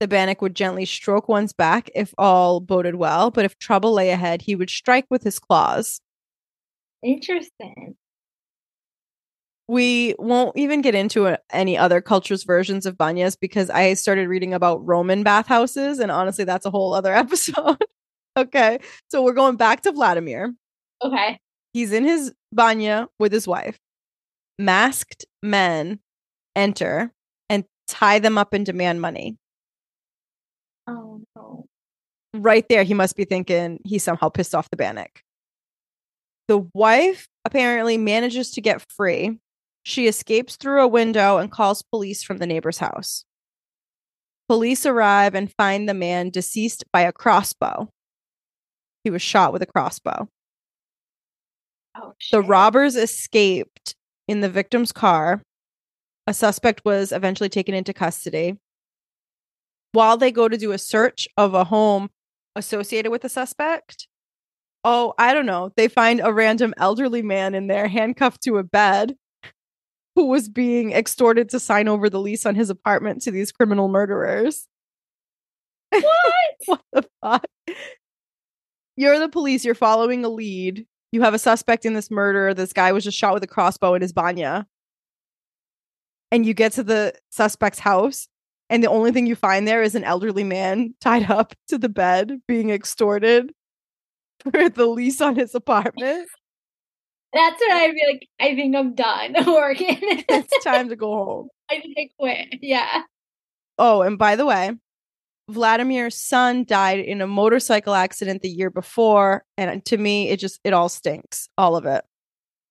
The Bannik would gently stroke one's back if all boded well, but if trouble lay ahead, he would strike with his claws. Interesting. We won't even get into uh, any other cultures' versions of banyas because I started reading about Roman bathhouses, and honestly, that's a whole other [laughs] episode. okay, so we're going back to Vladimir. Okay. He's in his banya with his wife. Masked men enter and tie them up and demand money. Oh no. right there, he must be thinking he somehow pissed off the Bannik. The wife apparently manages to get free. She escapes through a window and calls police from the neighbor's house. Police arrive and find the man deceased by a crossbow. He was shot with a crossbow. Oh The robbers escaped in the victim's car. A suspect was eventually taken into custody. While they go to do a search of a home associated with the suspect, oh, I don't know, they find a random elderly man in there handcuffed to a bed who was being extorted to sign over the lease on his apartment to these criminal murderers. What? [laughs] What the fuck? You're the police, you're following a lead. You have a suspect in this murder. This guy was just shot with a crossbow in his banya. And you get to the suspect's house, and the only thing you find there is an elderly man tied up to the bed being extorted [laughs] for the lease on his apartment. That's when I'd be like, I think I'm done [laughs] working. it's time to go home. [laughs] I think I quit. Yeah. Oh, and by the way, Vladimir's son died in a motorcycle accident the year before, and to me, it just it all stinks, all of it.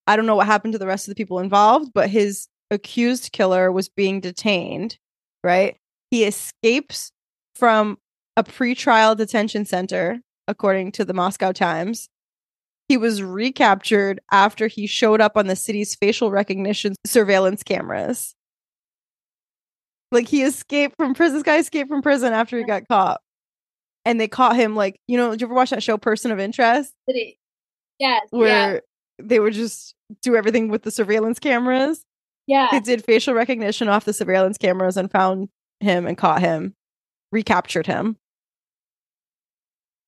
I don't know what happened to the rest of the people involved, but his accused killer was being detained, right? He escapes from a pretrial detention center, according to the Moscow Times. He was recaptured after he showed up on the city's facial recognition surveillance cameras. Like he escaped from prison. This guy escaped from prison after he got caught. And they caught him like, you know, did you ever watch that show Person of Interest? Yes. Where Yeah. they would just do everything with the surveillance cameras. Yeah. They did facial recognition off the surveillance cameras and found him and caught him, recaptured him.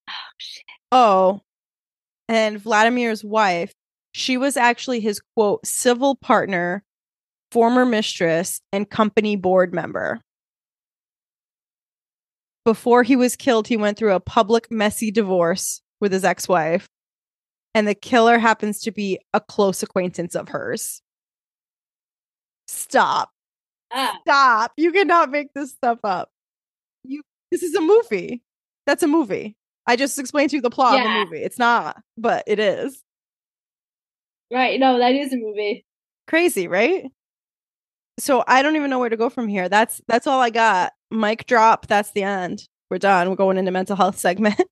Oh, shit. Oh, and Vladimir's wife, she was actually his quote, civil partner, former mistress, and company board member. Before he was killed, he went through a public, messy divorce with his ex wife, and the killer happens to be a close acquaintance of hers. Stop. Ah, Stop. You cannot make this stuff up. You this is a movie. That's a movie. I just explained to you the plot of the movie. It's not, but it is. right. No, that is a movie. Crazy, right? So I don't even know where to go from here. That's that's all I got. Mic drop, that's the end. We're done. We're going into mental health [laughs] segment.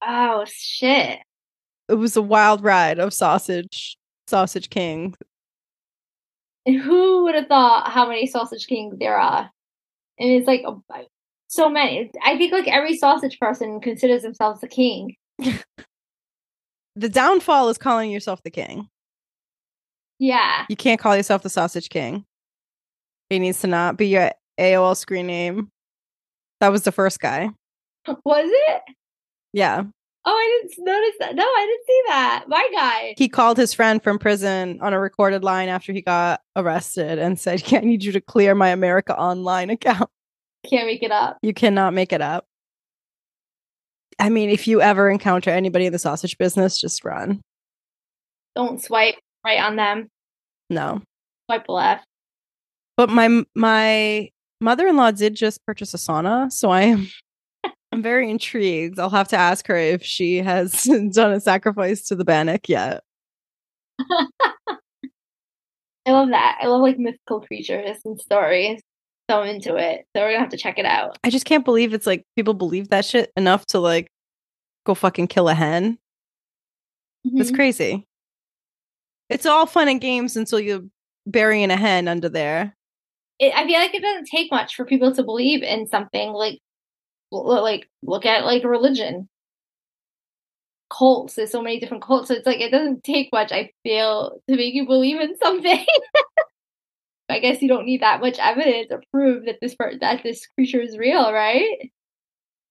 Oh, shit. it was a wild ride of sausage, sausage king. And who would have thought how many sausage kings there are? And it's like oh, so many. I think like every sausage person considers themselves the king. [laughs] The downfall is calling yourself the king. Yeah. You can't call yourself the sausage king. It needs to not be your AOL screen name. That was the first guy. [laughs] Was it? Yeah. Oh, I didn't notice that. No, I didn't see that. My guy. He called his friend from prison on a recorded line after he got arrested and said, I need you to clear my America Online account. Can't make it up. You cannot make it up. I mean, if you ever encounter anybody in the sausage business, just run. Don't swipe right on them. No. Swipe left. But my my mother-in-law did just purchase a sauna, so I am [laughs] I'm very intrigued. I'll have to ask her if she has [laughs] done a sacrifice to the Bannik yet. [laughs] I love that. I love like mythical creatures and stories. So into it. So we're gonna have to check it out. I just can't believe it's like people believe that shit enough to like go fucking kill a hen. It's Mhm. crazy. It's all fun and games until you're burying a hen under there. It, I feel like it doesn't take much for people to believe in something like, like look at like religion, cults. There's so many different cults. So it's like it doesn't take much. I feel to make you believe in something. [laughs] I guess you don't need that much evidence or prove that this per- that this creature is real, right?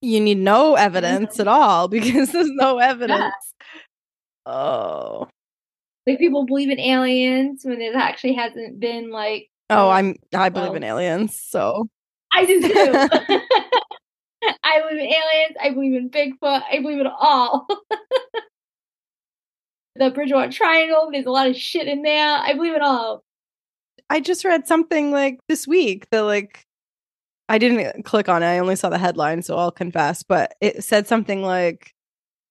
You need no evidence at all [laughs] because there's no evidence. Oh. Like people believe in aliens when there actually hasn't been like Oh, Uh, I'm I believe well- in aliens, so I do too. [laughs] [laughs] I believe in aliens. I believe in Bigfoot. I believe in all. the Bridgewater Triangle. There's a lot of shit in there. I believe in all. I just read something like this week that like I didn't click on it. I only saw the headline, so I'll confess, but it said something like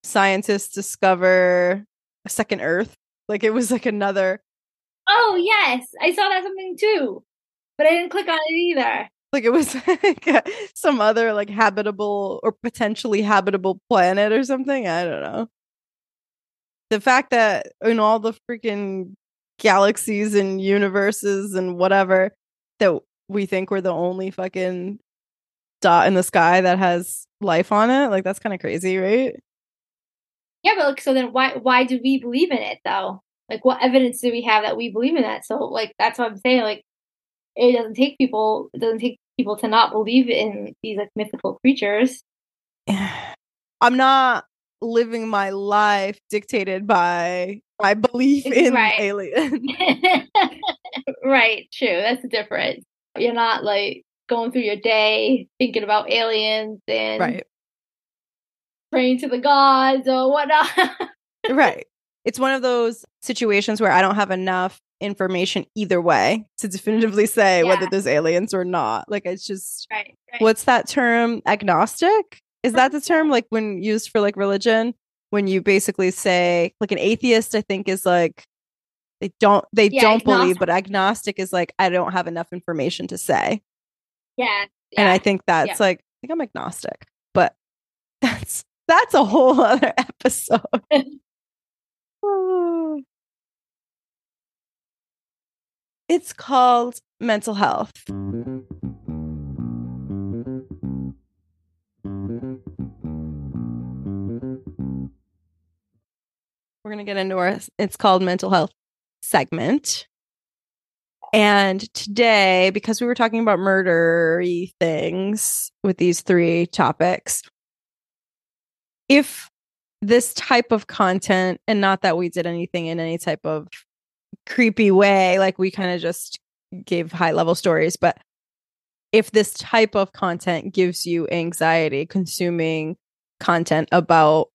scientists discover a second earth. Like it was like another Oh yes, I saw that something too, but I didn't click on it either. like it was [laughs] like uh, some other like habitable or potentially habitable planet or something. I don't know. The fact that in all the freaking galaxies and universes and whatever that we think we're the only fucking dot in the sky that has life on it, like that's kind of crazy, right? Yeah, but like, so then why why do we believe in it though? Like, what evidence do we have that we believe in that? So, like, that's what I'm saying. Like, it doesn't take people. It doesn't take people to not believe in these like mythical creatures. [sighs] I'm not living my life dictated by my belief in Right. aliens. [laughs] right, true. That's the difference. You're not like going through your day thinking about aliens and right. praying to the gods or whatnot. right. [laughs] It's one of those situations where I don't have enough information either way to definitively say whether there's aliens or not. Like it's just right, right. what's that term? Agnostic? Is that the term like when used for like religion? When you basically say like an atheist, I think is like they don't they Yeah, don't believe, but agnostic is like I don't have enough information to say. Yeah, And. I think that's Yeah. like I think I'm agnostic, but [laughs] that's that's a whole [laughs] other episode. Oh. [laughs] [sighs] it's called mental health. We're going to get into our it's called mental health segment. And today, because we were talking about murdery things with these three topics, if this type of content, and not that we did anything in any type of creepy way, like we kind of just gave high level stories, but if this type of content gives you anxiety consuming content about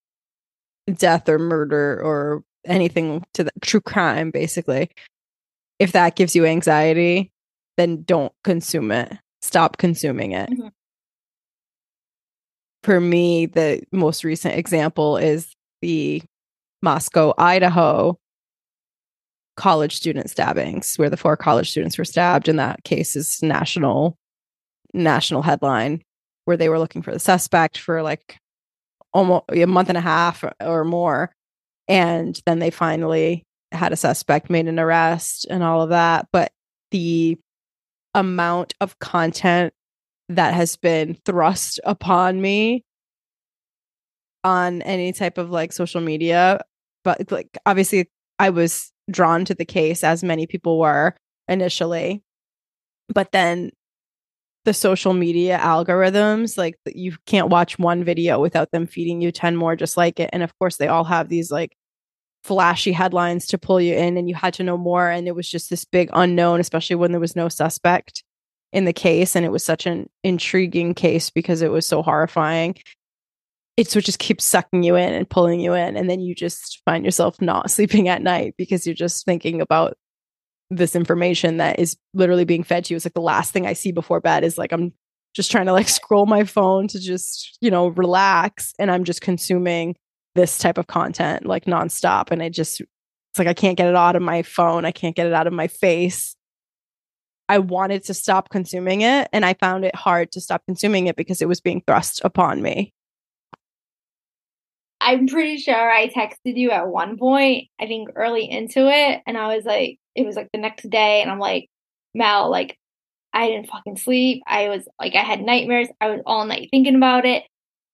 death or murder or anything to the true crime, basically, if that gives you anxiety, then don't consume it. Stop consuming it. Mhm. For me, the most recent example is the Moscow, Idaho college student stabbings, where the four college students were stabbed. And that case is national, national headline, where they were looking for the suspect for like almost a month and a half or more. And then they finally had a suspect, made an arrest, and all of that. But the amount of content that has been thrust upon me on any type of like social media, but like obviously I was drawn to the case as many people were initially. But then the social media algorithms, like you can't watch one video without them feeding you 10 more just like it. And of course, they all have these like flashy headlines to pull you in, and you had to know more. And it was just this big unknown, especially when there was no suspect in the case. And it was such an intriguing case because it was so horrifying. It's what just keeps sucking you in and pulling you in. And then you just find yourself not [laughs] sleeping at night because you're just thinking about this information that is literally being fed to you. It's like the last thing I see before bed is like I'm just trying to like [laughs] scroll my phone to just, you know, relax. And I'm just consuming this type of content like nonstop. And I just, it's like I can't get it out of my phone. I can't get it out of my face. I wanted to stop consuming it and I found it hard to stop consuming it because it was being thrust upon me. I'm pretty sure I texted you at one point, I think early into it, and I was like, it was like the next day, and I'm like, Mel, like, I didn't fucking sleep. I was like, I had nightmares. I was all night thinking about it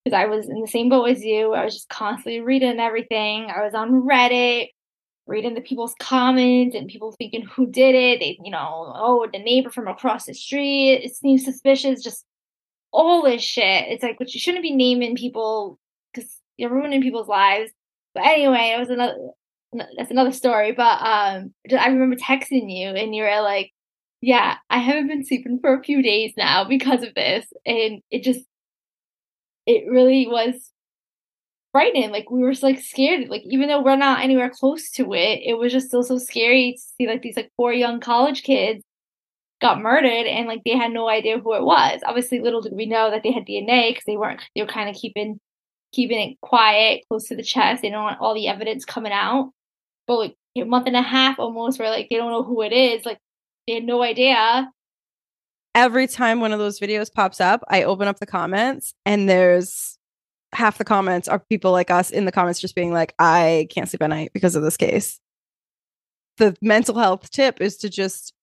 because I was in the same boat as you. I was just constantly reading everything. I was on Reddit, reading the people's comments and people thinking who did it. They, you know, oh, the neighbor from across the street. It seems suspicious. Just all this shit. It's like, but you shouldn't be naming people because you're ruining people's lives. But anyway, it was another. That's another story. But um, I remember texting you, and you were like, "Yeah, I haven't been sleeping for a few days now because of this," and it just, it really was frightening. Like we were like scared. Like even though we're not anywhere close to it, it was just still so scary to see like these like four young college kids got murdered and like they had no idea who it was. Obviously, little did we know that they had DNA because they weren't. They were kind of keeping keeping it quiet, close to the chest. They don't want all the evidence coming out. But like a month and a half almost, where like they don't know who it is. Like they had no idea. Every time one of those videos pops up, I open up the comments and there's half the comments are people like us in the comments just being like, I can't sleep at night because of this case. The mental health tip is to just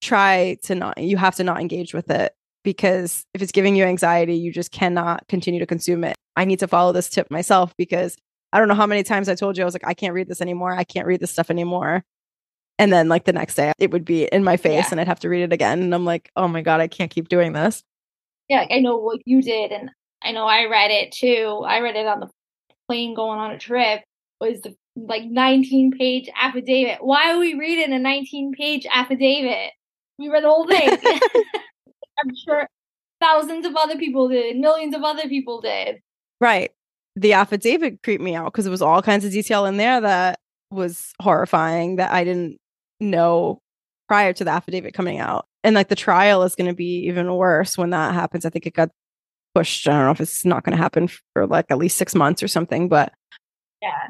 try to not, you have to not engage with it because if it's giving you anxiety, you just cannot continue to consume it. I need to follow this tip myself because I don't know how many times I told you I was like, I can't read this anymore. I can't read this stuff anymore. And then, like, the next day, it would be in my face yeah. and I'd have to read it again. And I'm like, oh my God, I can't keep doing this. Yeah, I know what you did. And I know I read it too. I read it on the plane going on a trip. Was the like 19 page affidavit. Why are we reading a 19 page affidavit? We read the whole thing. [laughs] [laughs] I'm sure thousands of other people did, millions of other people did. Right. The affidavit creeped me out because it was all kinds of detail in there that was horrifying that I didn't know prior to the affidavit coming out. And like the trial is going to be even worse when that happens. I think it got pushed. I don't know if it's not going to happen for like at least six months or something, but yeah,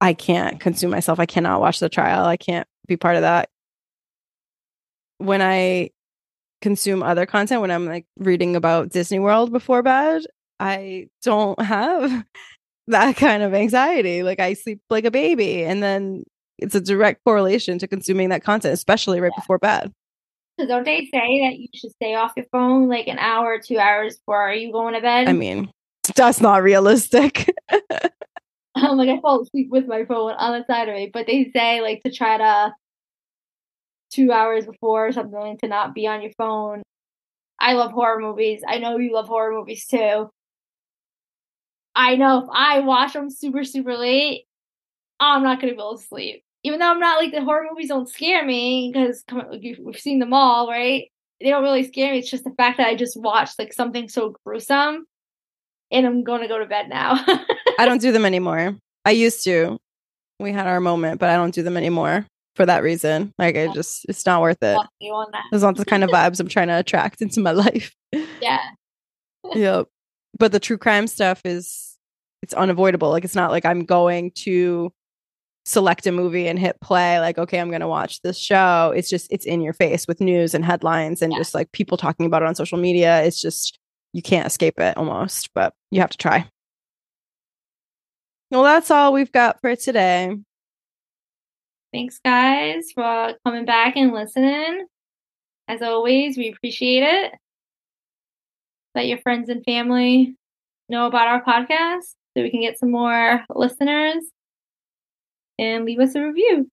I can't consume myself. I cannot watch the trial. I can't be part of that. When I consume other content, when I'm like reading about Disney World before bed, I don't have [laughs] that kind of anxiety. Like I sleep like a baby. And then it's a direct correlation to consuming that content, especially right yeah. before bed. So don't they say that you should stay off your phone like an hour or two hours before you going to bed? I mean, [laughs] that's not realistic. [laughs] I'm like I fall asleep with my phone on the side of me, but they say like to try to two hours before or something to not be on your phone. I love horror movies. I know you love horror movies too. I know if I watch them super super late, I'm not gonna be able to sleep even though I'm not like the horror movies don't scare me because we've seen them all, right? They don't really scare me. It's just the fact that I just watched like something so gruesome, and I'm going to go to bed now. I don't [laughs] do them anymore. I used to. We had our moment, but I don't do them anymore for that reason. Like I just, it's not worth it. It's not the kind of vibes I'm trying to attract [laughs] into my life. Yeah. yep. But the true crime stuff is, it's unavoidable. Like it's not like I'm going to select a movie and hit play like okay i'm going to watch this show. It's just it's in your face with news and headlines and yeah. just like people talking about it on social media. It's just you can't escape it almost but you have to try. Well that's all we've got for today. Thanks guys for coming back and listening. As always we appreciate it. Let your friends and family know about our podcast so we can get some more listeners and leave us a review.